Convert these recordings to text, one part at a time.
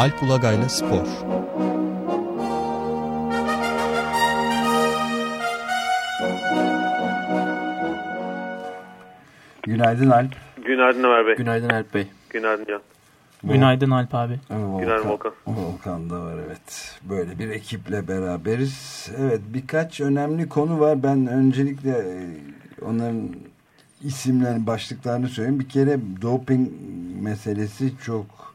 Alp Ulagay'la Spor Günaydın Alp. Günaydın Ömer Bey. Günaydın Alp Bey. Günaydın Can. Günaydın Alp abi. Volkan, Günaydın Volkan. Volkan da var evet. Böyle bir ekiple beraberiz. Evet birkaç önemli konu var. Ben öncelikle e, onların isimlerini, başlıklarını söyleyeyim. Bir kere doping meselesi çok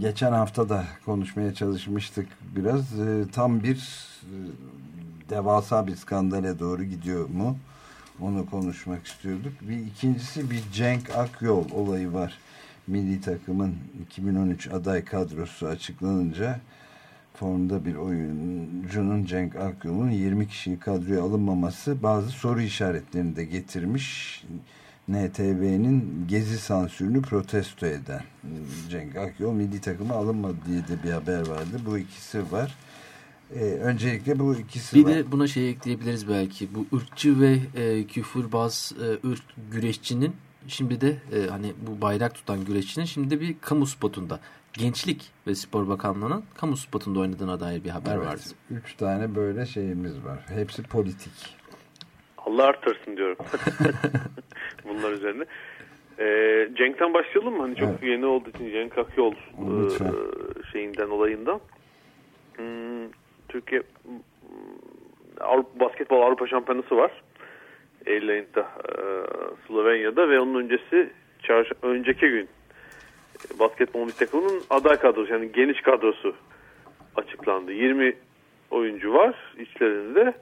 geçen hafta da konuşmaya çalışmıştık biraz. E, tam bir e, devasa bir skandale doğru gidiyor mu? Onu konuşmak istiyorduk. Bir ikincisi bir Cenk Akyol olayı var. Milli takımın 2013 aday kadrosu açıklanınca formda bir oyuncunun Cenk Akyol'un 20 kişinin kadroya alınmaması bazı soru işaretlerini de getirmiş. NTV'nin gezi sansürünü protesto eden Cenk Akyol milli takıma alınmadı diye de bir haber vardı. Bu ikisi var. Ee, öncelikle bu ikisi bir var. de buna şey ekleyebiliriz belki. Bu ırkçı ve e, küfürbaz e, ırk güreşçinin şimdi de e, hani bu bayrak tutan güreşçinin şimdi de bir kamu spotunda Gençlik ve Spor Bakanlığı'nın kamu spotunda oynadığına dair bir haber evet, vardı. Üç tane böyle şeyimiz var. Hepsi politik. Allah artırsın diyorum. Bunlar üzerine. Ee, Cenk'ten başlayalım mı? Hani çok evet. yeni olduğu için Cenk Akyol e, şeyinden olayından. Hmm, Türkiye Avrupa, basketbol Avrupa Şampiyonası var. Eylül ayında e, Slovenya'da ve onun öncesi çarş önceki gün basketbol bir takımının aday kadrosu yani geniş kadrosu açıklandı. 20 oyuncu var içlerinde.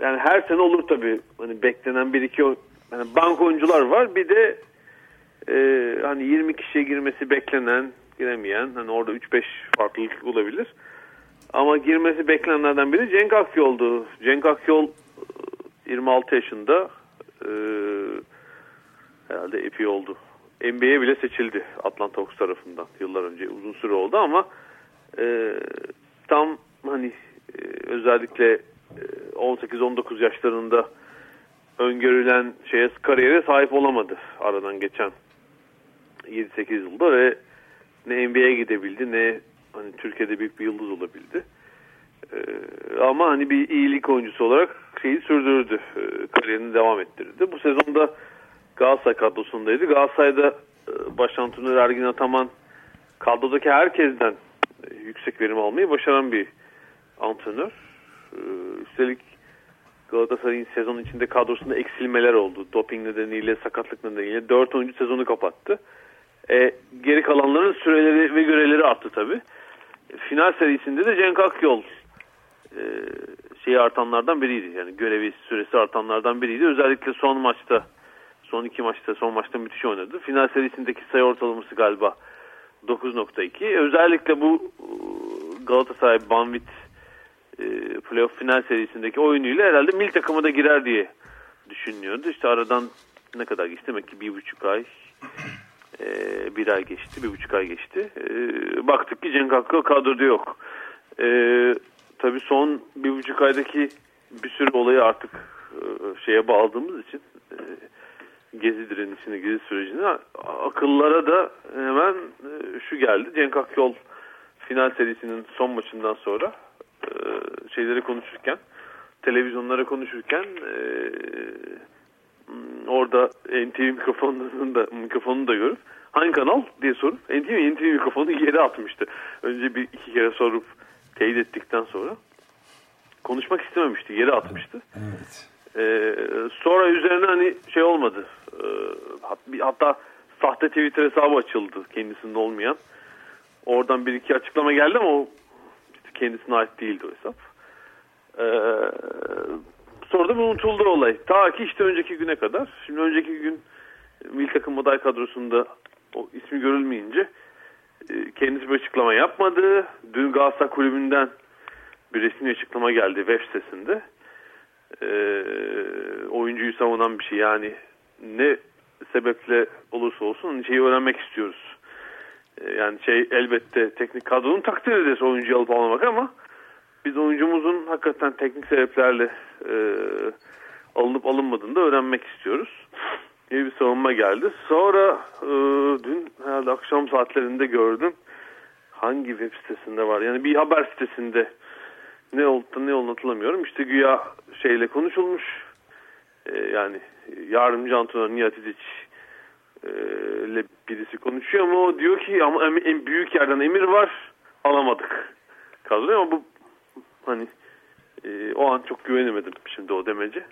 Yani her sene olur tabii. Hani beklenen bir iki yani bank oyuncular var. Bir de e, hani 20 kişiye girmesi beklenen, giremeyen hani orada 3-5 farklılık olabilir. Ama girmesi beklenenlerden biri Cenk Akyol'du. Cenk Akyol 26 yaşında e, herhalde epey oldu. NBA'ye bile seçildi Atlanta Hawks tarafından yıllar önce uzun süre oldu ama e, tam hani e, özellikle e, 18-19 yaşlarında öngörülen şeye kariyere sahip olamadı aradan geçen 7-8 yılda ve ne NBA'ye gidebildi ne hani Türkiye'de büyük bir yıldız olabildi. Ee, ama hani bir iyilik oyuncusu olarak şeyi sürdürdü. Ee, kariyerini devam ettirdi. Bu sezonda Galatasaray kadrosundaydı. Galatasaray'da e, baş antrenör Ergin Ataman kadrodaki herkesten e, yüksek verim almayı başaran bir antrenör. Ee, üstelik Galatasaray'ın sezon içinde kadrosunda eksilmeler oldu. Doping nedeniyle, sakatlık nedeniyle. Dört oyuncu sezonu kapattı. E, geri kalanların süreleri ve göreleri arttı tabii final serisinde de Cenk Akyol e, şeyi artanlardan biriydi. Yani görevi süresi artanlardan biriydi. Özellikle son maçta son iki maçta son maçta müthiş oynadı. Final serisindeki sayı ortalaması galiba 9.2. Özellikle bu e, Galatasaray Banvit e, playoff final serisindeki oyunuyla herhalde mil takımı da girer diye düşünüyordu. İşte aradan ne kadar geçti? Demek ki bir buçuk ay e, bir ay geçti, bir buçuk ay geçti. E, baktık ki Cenk Hakkı kadroda yok. E, tabii son bir buçuk aydaki bir sürü olayı artık e, şeye bağladığımız için e, gezi direnişine, gezi sürecine akıllara da hemen e, şu geldi. Cenk Akyol final serisinin son maçından sonra e, şeyleri konuşurken, televizyonlara konuşurken e, orada NTV mikrofonunu da, mikrofonunu da görüp hangi kanal diye sorup NTV, NTV mikrofonu yere atmıştı. Önce bir iki kere sorup teyit ettikten sonra konuşmak istememişti. Yere atmıştı. Evet. Ee, sonra üzerine hani şey olmadı. Ee, hatta sahte Twitter hesabı açıldı kendisinde olmayan. Oradan bir iki açıklama geldi ama o kendisine ait değildi o hesap. Ee, sonra da unutuldu olay. Ta ki işte önceki güne kadar. Şimdi önceki gün milli takım aday kadrosunda o ismi görülmeyince e, kendisi bir açıklama yapmadı. Dün Galatasaray Kulübü'nden bir resmi açıklama geldi web sitesinde. E, oyuncuyu savunan bir şey yani ne sebeple olursa olsun şeyi öğrenmek istiyoruz. E, yani şey elbette teknik kadronun takdir ederiz oyuncuyu alıp almak ama biz oyuncumuzun hakikaten teknik sebeplerle e, alınıp alınmadığını da öğrenmek istiyoruz diye bir savunma geldi. Sonra e, dün herhalde akşam saatlerinde gördüm. hangi web sitesinde var? Yani bir haber sitesinde ne oldu ne oldu hatırlamıyorum. İşte güya şeyle konuşulmuş. Ee, yani yardımcı antrenör Nihat İdiç e, ile birisi konuşuyor ama o diyor ki ama en büyük yerden emir var alamadık kadroya ama bu hani e, o an çok güvenemedim şimdi o demeci.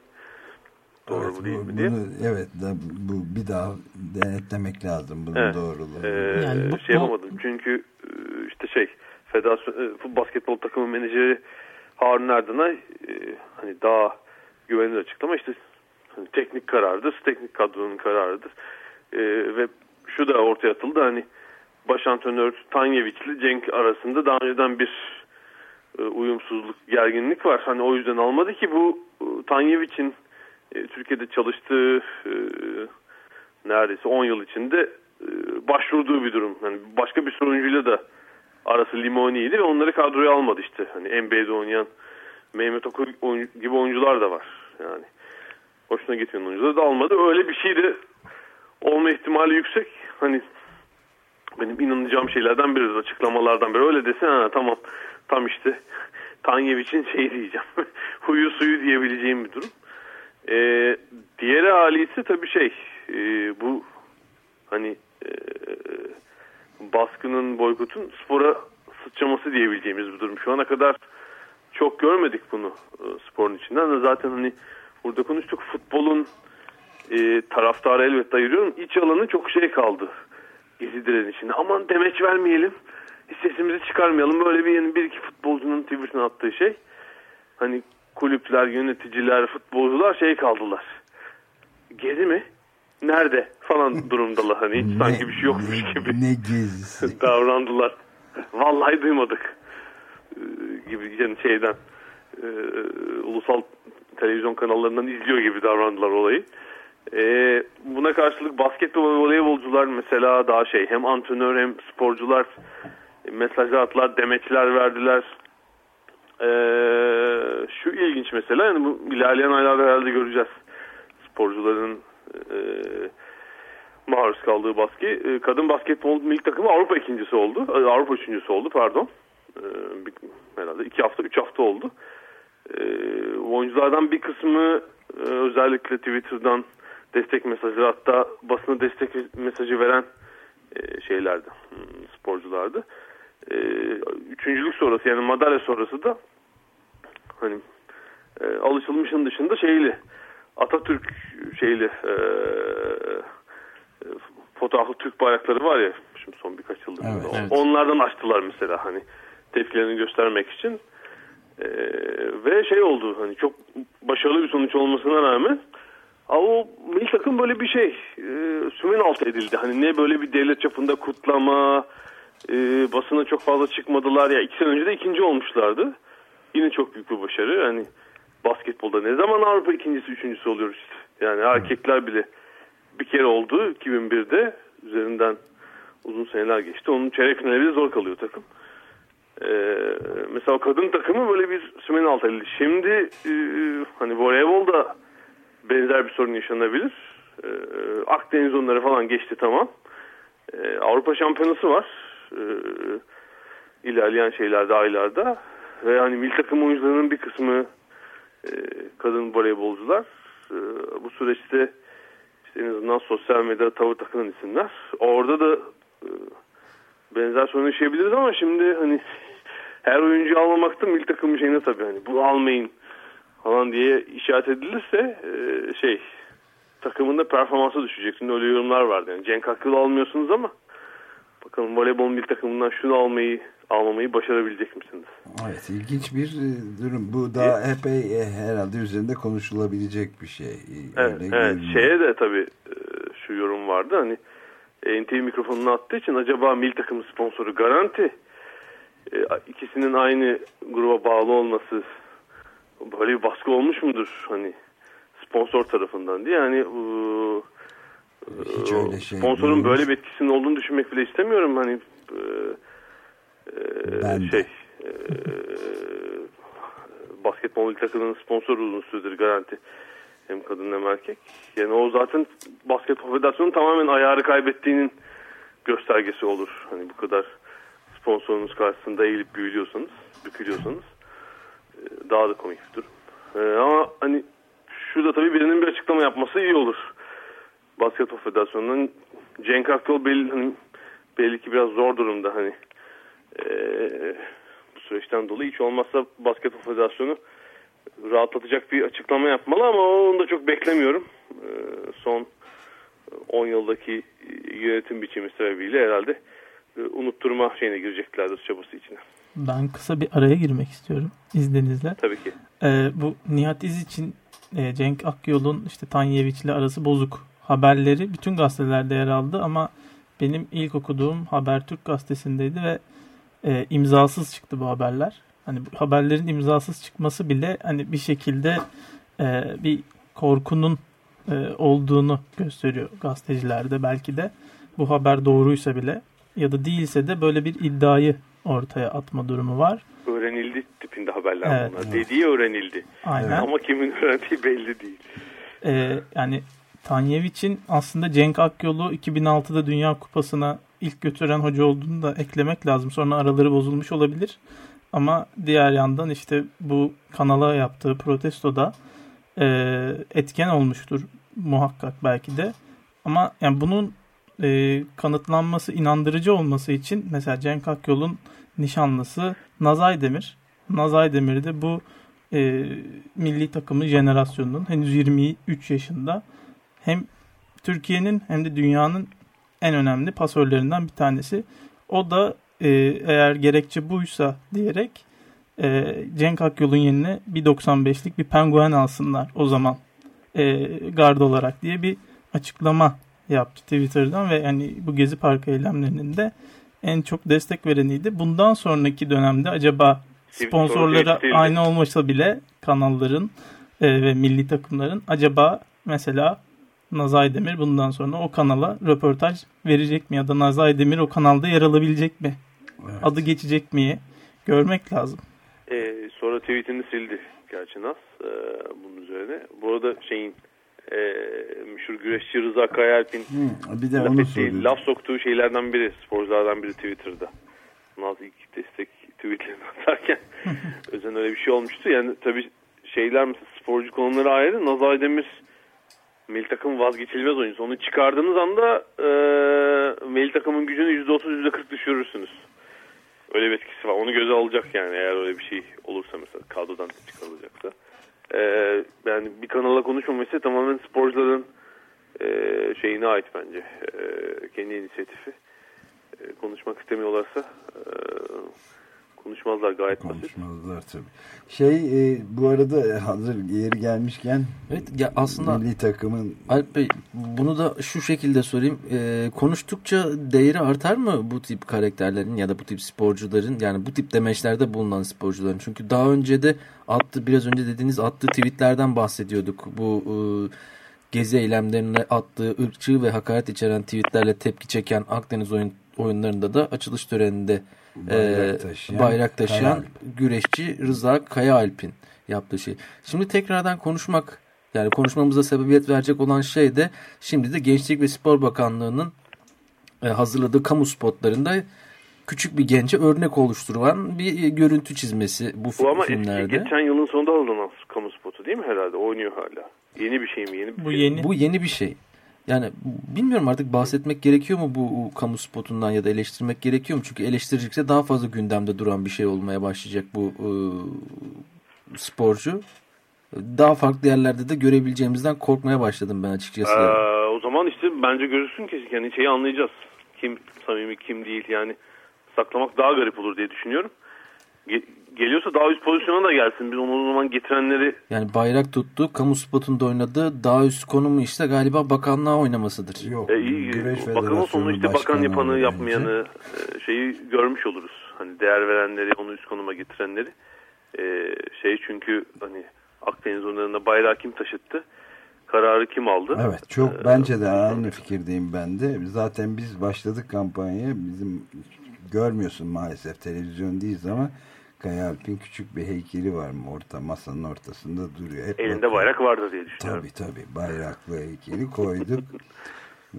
Doğru evet, mu değil bu, mi diye. Bunu, evet da, bu bir daha denetlemek lazım bunun evet. doğruluğunu. Ee, yani bu, şey yapamadım çünkü e, işte şey federasyon e, basketbol takımı menajeri Harun Erdenay e, hani daha güvenilir açıklama işte hani teknik karardır, teknik kadronun kararıdır. E, ve şu da ortaya atıldı hani baş antrenör Tanyevic ile Cenk arasında daha önceden bir e, uyumsuzluk, gerginlik var. Hani o yüzden almadı ki bu e, Tanyevic'in e, Türkiye'de çalıştığı e, neredeyse 10 yıl içinde e, başvurduğu bir durum. Yani başka bir soruncuyla da arası limoniydi ve onları kadroya almadı işte. Hani NBA'de oynayan Mehmet Okur gibi oyuncular da var. Yani hoşuna gitmeyen oyuncuları da almadı. Öyle bir şey de olma ihtimali yüksek. Hani benim inanacağım şeylerden biri açıklamalardan biri. Öyle desin ha tamam tam işte Tanyevic'in şey diyeceğim. huyu suyu diyebileceğim bir durum. Ee, diğeri hali ise tabii şey e, bu hani e, baskının boykotun spora sıçraması diyebileceğimiz bir durum. Şu ana kadar çok görmedik bunu e, sporun içinden. Zaten hani burada konuştuk futbolun e, taraftarı elbette ayırıyorum. İç alanı çok şey kaldı. Gezi direnişine. Aman demeç vermeyelim. Sesimizi çıkarmayalım. Böyle bir, bir iki futbolcunun Twitter'ına attığı şey. Hani kulüpler, yöneticiler, futbolcular şey kaldılar. Gezi mi? Nerede? Falan durumdalar. Hani hiç ne, sanki bir şey yokmuş ne, gibi. Ne gezisi? davrandılar. Vallahi duymadık. Ee, gibi yani şeyden e, ulusal televizyon kanallarından izliyor gibi davrandılar olayı. E, buna karşılık basketbol ve voleybolcular mesela daha şey hem antrenör hem sporcular mesajlar attılar, demeçler verdiler. E, şu ilginç mesela yani bu ilerleyen aylarda herhalde göreceğiz sporcuların e, maruz kaldığı baskı. E, kadın basketbol milli takımı Avrupa ikincisi oldu. E, Avrupa üçüncüsü oldu pardon. E, bir, herhalde iki hafta, üç hafta oldu. E, oyunculardan bir kısmı e, özellikle Twitter'dan destek mesajı hatta basına destek mesajı veren e, şeylerdi, hmm, sporculardı. E, üçüncülük sonrası yani madalya sonrası da hani e, alışılmışın dışında şeyli Atatürk şeyli e, fotoğraflı Türk bayrakları var ya şimdi son birkaç yıldır evet, evet. onlardan açtılar mesela hani tepkilerini göstermek için ee, ve şey oldu hani çok başarılı bir sonuç olmasına rağmen o milli takım böyle bir şey e, sümen altı edildi hani ne böyle bir devlet çapında kutlama e, basına çok fazla çıkmadılar ya iki sene önce de ikinci olmuşlardı yine çok büyük bir başarı yani basketbolda ne zaman Avrupa ikincisi üçüncüsü oluyoruz işte yani erkekler bile bir kere oldu 2001'de üzerinden uzun seneler geçti. Onun çeyrek finali zor kalıyor takım. Ee, mesela kadın takımı böyle bir sümenin altı edildi. Şimdi e, hani voleybolda benzer bir sorun yaşanabilir. Ee, Akdeniz onları falan geçti tamam. Ee, Avrupa şampiyonası var. Ee, ilerleyen şeylerde aylarda. Ve hani milli takım oyuncularının bir kısmı e, kadın voleybolcular. E, bu süreçte en azından sosyal medyada tavır takılan isimler. Orada da e, benzer sorun yaşayabiliriz ama şimdi hani her oyuncu almamakta milli takımın şeyine tabii hani bunu almayın falan diye işaret edilirse e, şey takımında performansı düşecek. Şimdi öyle yorumlar vardı. Yani Cenk Akgül almıyorsunuz ama bakalım voleybol milli takımından şunu almayı almamayı başarabilecek misiniz? Evet ilginç bir e, durum. Bu da evet. epey e, herhalde üzerinde konuşulabilecek bir şey. Evet, evet. şeye de tabii şu yorum vardı hani NTV mikrofonunu attığı için acaba milli takım sponsoru garanti ikisinin aynı gruba bağlı olması böyle bir baskı olmuş mudur hani sponsor tarafından diye yani hiç öyle şey sponsorun değil. böyle bir etkisinin olduğunu düşünmek bile istemiyorum hani ben şey e, basketbol takımının sponsoru uzun süredir garanti hem kadın hem erkek. Yani o zaten basketbol federasyonun tamamen ayarı kaybettiğinin göstergesi olur. Hani bu kadar sponsorunuz karşısında eğilip büyülüyorsanız, bükülüyorsanız e, daha da komik bir durum. E, ama hani şurada tabii birinin bir açıklama yapması iyi olur. Basketbol Federasyonu'nun Cenk Akyol belli, hani, belli ki biraz zor durumda hani e, bu süreçten dolayı hiç olmazsa Basketbol Federasyonu rahatlatacak bir açıklama yapmalı ama onu da çok beklemiyorum. E, son 10 yıldaki yönetim biçimi sebebiyle herhalde e, unutturma şeyine gireceklerdir çabası içine. Ben kısa bir araya girmek istiyorum izninizle. Tabii ki. Ee, bu Nihat İz için e, Cenk Akyol'un işte Tanyeviç ile arası bozuk haberleri bütün gazetelerde yer aldı ama benim ilk okuduğum Habertürk gazetesindeydi ve e, imzasız çıktı bu haberler. Hani bu haberlerin imzasız çıkması bile hani bir şekilde e, bir korkunun e, olduğunu gösteriyor gazetecilerde belki de. Bu haber doğruysa bile ya da değilse de böyle bir iddiayı ortaya atma durumu var. Öğrenildi tipinde haberler evet, bunlar. Dediği öğrenildi. Aynen. Ama kimin öğrendiği belli değil. Ee, yani Tanyeviç'in aslında Cenk Akyol'u 2006'da Dünya Kupası'na ilk götüren hoca olduğunu da eklemek lazım. Sonra araları bozulmuş olabilir. Ama diğer yandan işte bu kanala yaptığı protestoda e, etken olmuştur muhakkak belki de. Ama yani bunun e, kanıtlanması, inandırıcı olması için mesela Cenk Akyol'un nişanlısı Nazay Demir. Nazay Demir de bu e, milli takımın jenerasyonunun henüz 23 yaşında hem Türkiye'nin hem de dünyanın en önemli pasörlerinden bir tanesi. O da e, eğer gerekçe buysa diyerek e, Cenk Akyol'un yerine 1.95'lik bir penguen alsınlar o zaman e, gard olarak diye bir açıklama yaptı Twitter'dan ve yani bu Gezi Parkı eylemlerinin de en çok destek vereniydi. Bundan sonraki dönemde acaba sponsorları aynı olmasa bile kanalların e, ve milli takımların acaba mesela Nazay Demir bundan sonra o kanala röportaj verecek mi ya da Nazay Demir o kanalda yer alabilecek mi? Evet. Adı geçecek mi? Görmek lazım. Ee, sonra tweetini sildi gerçi Naz e, bunun üzerine. Bu arada şeyin e, meşhur güreşçi Rıza Kayalp'in bir de laf, ettiği, laf soktuğu şeylerden biri, sporculardan biri Twitter'da. Naz ilk destek tweetlerini atarken özen öyle bir şey olmuştu. Yani tabii şeyler mesela sporcu konuları ayrı. Naz Aydemir milli takım vazgeçilmez oyuncusu. Onu çıkardığınız anda e, milli takımın gücünü %30 %40 düşürürsünüz. Öyle bir etkisi var. Onu göze alacak yani eğer öyle bir şey olursa mesela kadrodan çıkarılacaksa. E, yani bir kanala konuşmaması tamamen sporcuların e, şeyine ait bence. E, kendi inisiyatifi. E, konuşmak istemiyorlarsa e, Konuşmazlar gayet Konuşmazlar basit. tabii. Şey e, bu arada hazır yeri gelmişken evet, ya aslında milli takımın Alp Bey bunu da şu şekilde sorayım. E, konuştukça değeri artar mı bu tip karakterlerin ya da bu tip sporcuların yani bu tip demeçlerde bulunan sporcuların? Çünkü daha önce de attı biraz önce dediğiniz attığı tweetlerden bahsediyorduk. Bu e, gezi eylemlerine attığı ırkçı ve hakaret içeren tweetlerle tepki çeken Akdeniz oyun, oyunlarında da açılış töreninde bayrak taşıyan, bayrak taşıyan güreşçi Rıza Kayaalp'in yaptığı şey. Şimdi tekrardan konuşmak yani konuşmamıza sebebiyet verecek olan şey de şimdi de Gençlik ve Spor Bakanlığı'nın e, hazırladığı kamu spotlarında küçük bir gence örnek oluşturulan bir görüntü çizmesi bu, bu ama filmlerde. geçen yılın sonunda alınan kamu spotu değil mi herhalde? Oynuyor hala. Yeni bir şey mi? Yeni bir bu şey yeni. Mi? Bu yeni bir şey. Yani bilmiyorum artık bahsetmek gerekiyor mu bu kamu spotundan ya da eleştirmek gerekiyor mu? Çünkü eleştirecekse daha fazla gündemde duran bir şey olmaya başlayacak bu e, sporcu. Daha farklı yerlerde de görebileceğimizden korkmaya başladım ben açıkçası. Ee, o zaman işte bence görürsün ki yani şeyi anlayacağız. Kim samimi kim değil yani saklamak daha garip olur diye düşünüyorum geliyorsa daha üst pozisyona da gelsin. Biz onu o zaman getirenleri... Yani bayrak tuttu, kamu spotunda oynadı. Daha üst konumu işte galiba bakanlığa oynamasıdır. Yok. E, iyi, bakanın sonu işte bakan yapanı yapmayanı e, şeyi görmüş oluruz. Hani değer verenleri, onu üst konuma getirenleri. E, şey çünkü hani Akdeniz oyunlarında bayrağı kim taşıttı? Kararı kim aldı? Evet çok ee, bence de aynı fikirdeyim ben de. Zaten biz başladık kampanyaya. Bizim görmüyorsun maalesef televizyon değil ama Kaya Alp'in küçük bir heykeli var mı orta masanın ortasında duruyor. Hep Elinde bakıyor. bayrak vardı diye düşünüyorum. Tabii tabii bayraklı heykeli koyduk.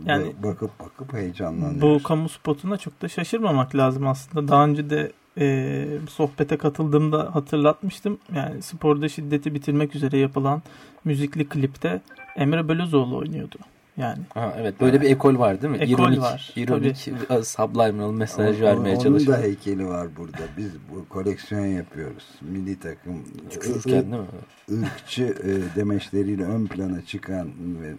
Yani bakıp bakıp heyecanlanıyoruz. Bu kamu spotuna çok da şaşırmamak lazım aslında. Daha önce de e, sohbete katıldığımda hatırlatmıştım. Yani sporda şiddeti bitirmek üzere yapılan müzikli klipte Emre Belözoğlu oynuyordu. Yani. Ha, evet böyle bir ekol var değil mi? Ekol ironik, var. İronik, subliminal mesaj Onun- vermeye Onun çalışan. da heykeli var burada. Biz bu koleksiyon yapıyoruz. Milli takım Tükürürken değil mi? ırkçı e, demeçleriyle ön plana çıkan ve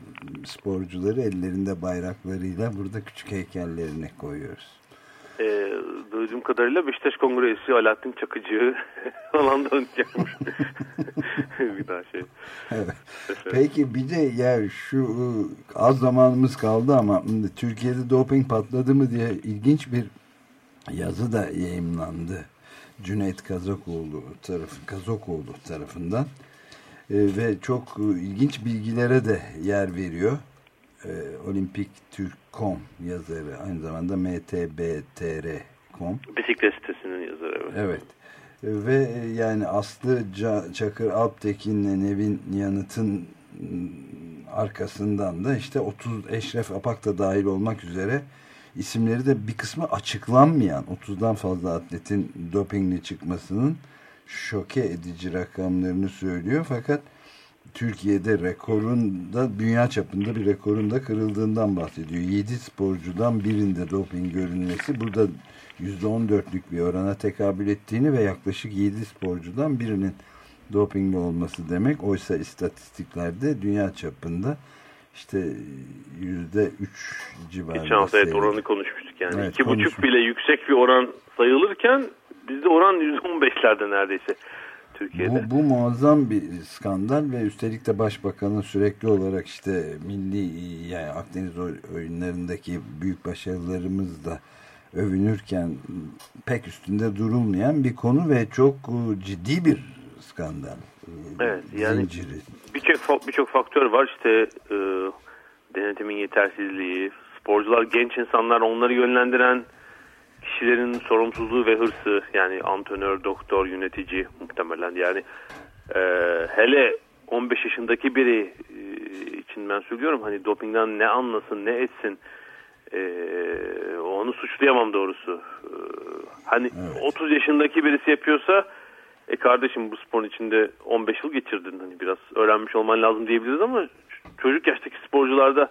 sporcuları ellerinde bayraklarıyla burada küçük heykellerine koyuyoruz. Ee, duyduğum kadarıyla Beşiktaş Kongre üyesi Alaaddin Çakıcı falan da oynayacakmış. bir daha şey. Evet. Peki bir de ya şu e, az zamanımız kaldı ama Türkiye'de doping patladı mı diye ilginç bir yazı da yayımlandı. Cüneyt Kazakoğlu tarafı Kazakoğlu tarafından E, ve çok e, ilginç bilgilere de yer veriyor. E, Olimpik Türk.com yazarı aynı zamanda mtbtr.com Bisiklet sitesinin yazarı. Evet. Evet. Ve e, yani Aslı Çakır Alptekin'le Nevin Yanıt'ın arkasından da işte 30 Eşref Apak da dahil olmak üzere isimleri de bir kısmı açıklanmayan 30'dan fazla atletin dopingli çıkmasının şoke edici rakamlarını söylüyor. Fakat Türkiye'de rekorun da dünya çapında bir rekorun da kırıldığından bahsediyor. 7 sporcudan birinde doping görünmesi burada %14'lük bir orana tekabül ettiğini ve yaklaşık 7 sporcudan birinin dopingli olması demek. Oysa istatistiklerde dünya çapında işte %3 civarında. Geçen hafta evet oranı konuşmuştuk yani. Evet, İki buçuk bile yüksek bir oran sayılırken bizde oran %15'lerde neredeyse Türkiye'de. Bu, bu muazzam bir skandal ve üstelik de başbakanın sürekli olarak işte milli yani Akdeniz oy- oyunlarındaki büyük başarılarımız da övünürken pek üstünde durulmayan bir konu ve çok e, ciddi bir skandal. e, Evet, yani-. Birçok birçok faktör var işte e, denetimin yetersizliği, sporcular genç insanlar onları yönlendiren kişilerin sorumsuzluğu ve hırsı yani antrenör, doktor, yönetici muhtemelen yani e, hele 15 yaşındaki biri e, için ben söylüyorum hani dopingden ne anlasın ne etsin e, onu suçlayamam doğrusu. E, hani Evet. 30 yaşındaki birisi yapıyorsa e kardeşim bu sporun içinde 15 yıl geçirdin hani biraz öğrenmiş olman lazım diyebiliriz ama çocuk yaştaki sporcularda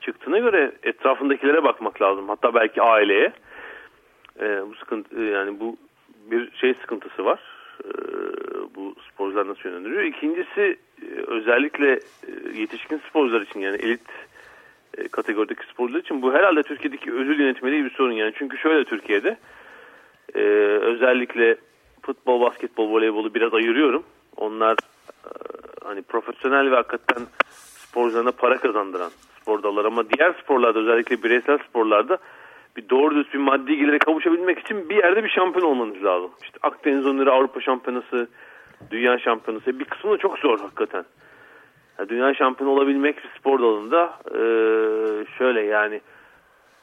çıktığına göre etrafındakilere bakmak lazım. Hatta belki aileye. E, bu sıkıntı yani bu bir şey sıkıntısı var. E, bu sporcular nasıl yönlendiriyor? İkincisi e, özellikle e, yetişkin sporcular için yani elit e, kategorideki sporcular için bu herhalde Türkiye'deki ödül yönetmeliği bir sorun yani. Çünkü şöyle Türkiye'de e, özellikle futbol, basketbol, voleybolu biraz ayırıyorum. Onlar e, hani profesyonel ve hakikaten sporcularına para kazandıran spor dalları ama diğer sporlarda özellikle bireysel sporlarda bir doğru düz bir maddi gelire kavuşabilmek için bir yerde bir şampiyon olmanız lazım. İşte Akdeniz onları Avrupa şampiyonası, dünya şampiyonası bir kısmı da çok zor hakikaten. Ya dünya şampiyonu olabilmek bir spor dalında e, şöyle yani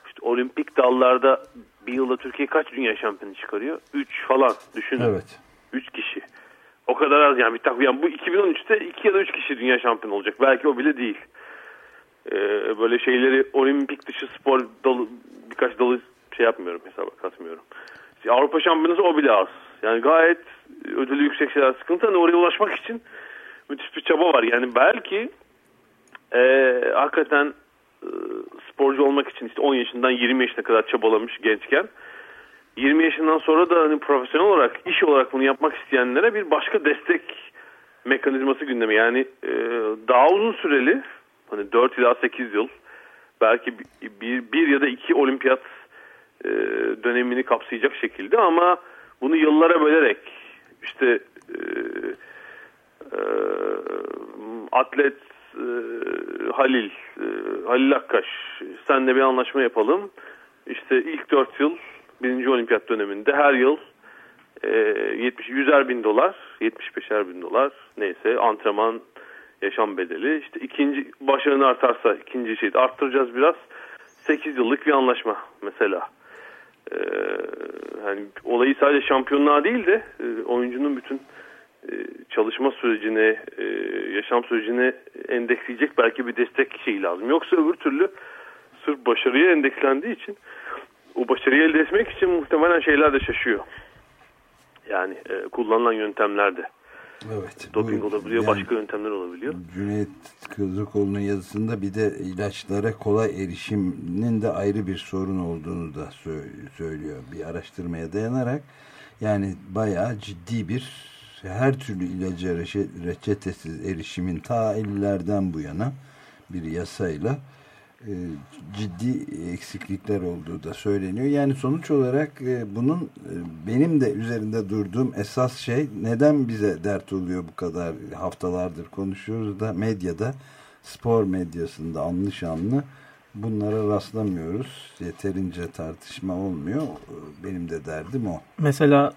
işte olimpik dallarda bir yılda Türkiye kaç dünya şampiyonu çıkarıyor? 3 falan düşünün. Evet. 3 kişi. O kadar az yani bir tak yani bu 2013'te 2 ya da 3 kişi dünya şampiyonu olacak. Belki o bile değil. Ee, böyle şeyleri olimpik dışı spor dalı birkaç dalı şey yapmıyorum hesaba katmıyorum. İşte Avrupa şampiyonası o bile az. Yani gayet ödülü yüksek şeyler sıkıntı. Hani oraya ulaşmak için müthiş bir çaba var. Yani belki e, hakikaten e, sporcu olmak için işte 10 yaşından 20 yaşına kadar çabalamış gençken 20 yaşından sonra da hani profesyonel olarak iş olarak bunu yapmak isteyenlere bir başka destek mekanizması gündemi. Yani e, daha uzun süreli hani 4 ila 8 yıl belki bir, bir, ya da iki olimpiyat e, dönemini kapsayacak şekilde ama bunu yıllara bölerek işte e, e, atlet e, Halil e, Halil Akkaş senle bir anlaşma yapalım. İşte ilk 4 yıl birinci olimpiyat döneminde her yıl e, 70 100'er bin dolar 75'er bin dolar neyse antrenman yaşam bedeli işte ikinci başarın artarsa ikinci şeyi de arttıracağız biraz 8 yıllık bir anlaşma mesela ee, olayı sadece şampiyonluğa değil de e, oyuncunun bütün e, çalışma sürecine, yaşam sürecine endeksleyecek belki bir destek şeyi lazım. Yoksa öbür türlü başarıya endekslendiği için o başarıyı elde etmek için muhtemelen şeyler de şaşıyor. Yani e, kullanılan yöntemlerde. Evet. Doping bu, olabiliyor, yani, başka yöntemler olabiliyor. Cüneyt Kızılkoğlu'nun yazısında bir de ilaçlara kolay erişimin de ayrı bir sorun olduğunu da söylüyor. Bir araştırmaya dayanarak yani bayağı ciddi bir her türlü ilaca reçetesiz erişimin ta 50'lerden bu yana bir yasayla ciddi eksiklikler olduğu da söyleniyor. Yani sonuç olarak e, bunun e, benim de üzerinde durduğum esas şey neden bize dert oluyor bu kadar haftalardır konuşuyoruz da medyada spor medyasında anlı şanlı bunlara rastlamıyoruz. Yeterince tartışma olmuyor. Benim de derdim o. Mesela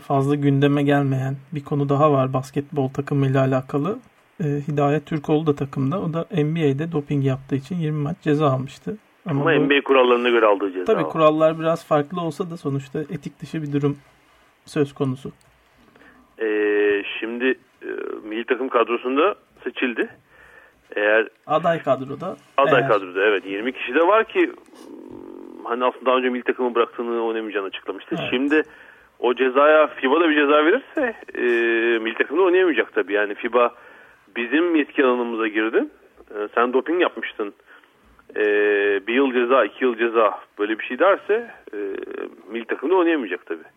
fazla gündeme gelmeyen bir konu daha var basketbol takımıyla alakalı e, Hidayet Türkoğlu da takımda. O da NBA'de doping yaptığı için 20 maç ceza almıştı. Ama, Ama bu, NBA kurallarına göre aldığı ceza. Tabii kurallar biraz farklı olsa da sonuçta etik dışı bir durum söz konusu. Ee, şimdi e, milli takım kadrosunda seçildi. Eğer aday kadroda aday eğer... kadroda evet 20 kişi de var ki hani aslında daha önce milli takımı bıraktığını oynamayacağını açıklamıştı. Evet. Şimdi o cezaya FIBA da bir ceza verirse e, milli takımda oynayamayacak tabii. Yani FIBA bizim yetki alanımıza girdin. E, sen doping yapmıştın. E, bir yıl ceza, iki yıl ceza böyle bir şey derse e, milli takımda oynayamayacak tabii.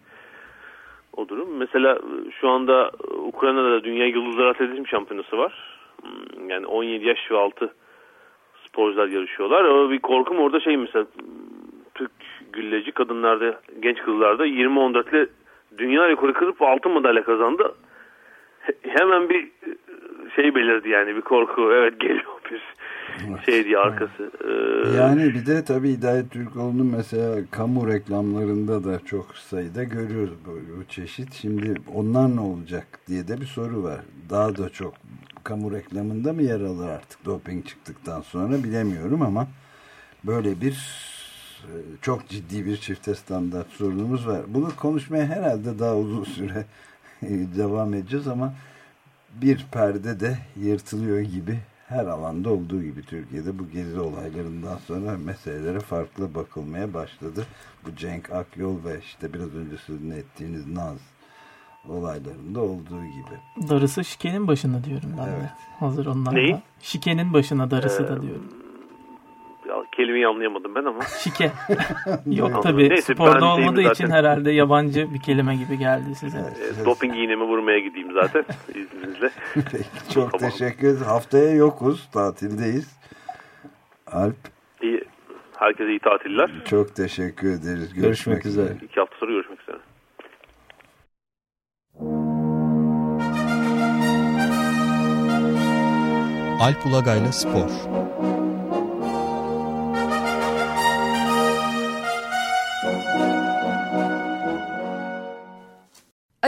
O durum. Mesela e, şu anda Ukrayna'da Dünya Yıldızlar Atletizm Şampiyonası var. Hmm, yani 17 yaş ve altı sporcular yarışıyorlar. O bir korkum orada şey mesela Türk gülleci kadınlarda, genç kızlarda 20-14 ile dünya rekoru kırıp altın madalya kazandı. Hemen bir şey belirdi yani bir korku. Evet geliyor bir şey diye arkası. Ee, yani bir de tabii Hidayet Türkoğlu'nun mesela kamu reklamlarında da çok sayıda görüyoruz bu, bu çeşit. Şimdi onlar ne olacak diye de bir soru var. Daha da çok kamu reklamında mı yer alır artık doping çıktıktan sonra bilemiyorum ama böyle bir e, çok ciddi bir çifte standart sorunumuz var. Bunu konuşmaya herhalde daha uzun süre devam edeceğiz ama bir perde de yırtılıyor gibi her alanda olduğu gibi Türkiye'de bu gezi olaylarından sonra meselelere farklı bakılmaya başladı. Bu Cenk Akyol ve işte biraz önce sözünü ettiğiniz Naz olaylarında olduğu gibi. Darısı şikenin başına diyorum ben evet. de. Hazır onlarla. Neyi? Şikenin başına darısı ee, da diyorum kelimeyi anlayamadım ben ama. Şike. Yok tabii Neyse, sporda olmadığı için herhalde yabancı bir kelime gibi geldi size. E, doping iğnemi vurmaya gideyim zaten izninizle. Peki, çok tamam. teşekkür ederiz. Haftaya yokuz, tatildeyiz. Alp. İyi. Herkese iyi tatiller. Çok teşekkür ederiz. Görüşmek, görüşmek üzere. İki hafta sonra görüşmek üzere. Alp Ulagay'la Spor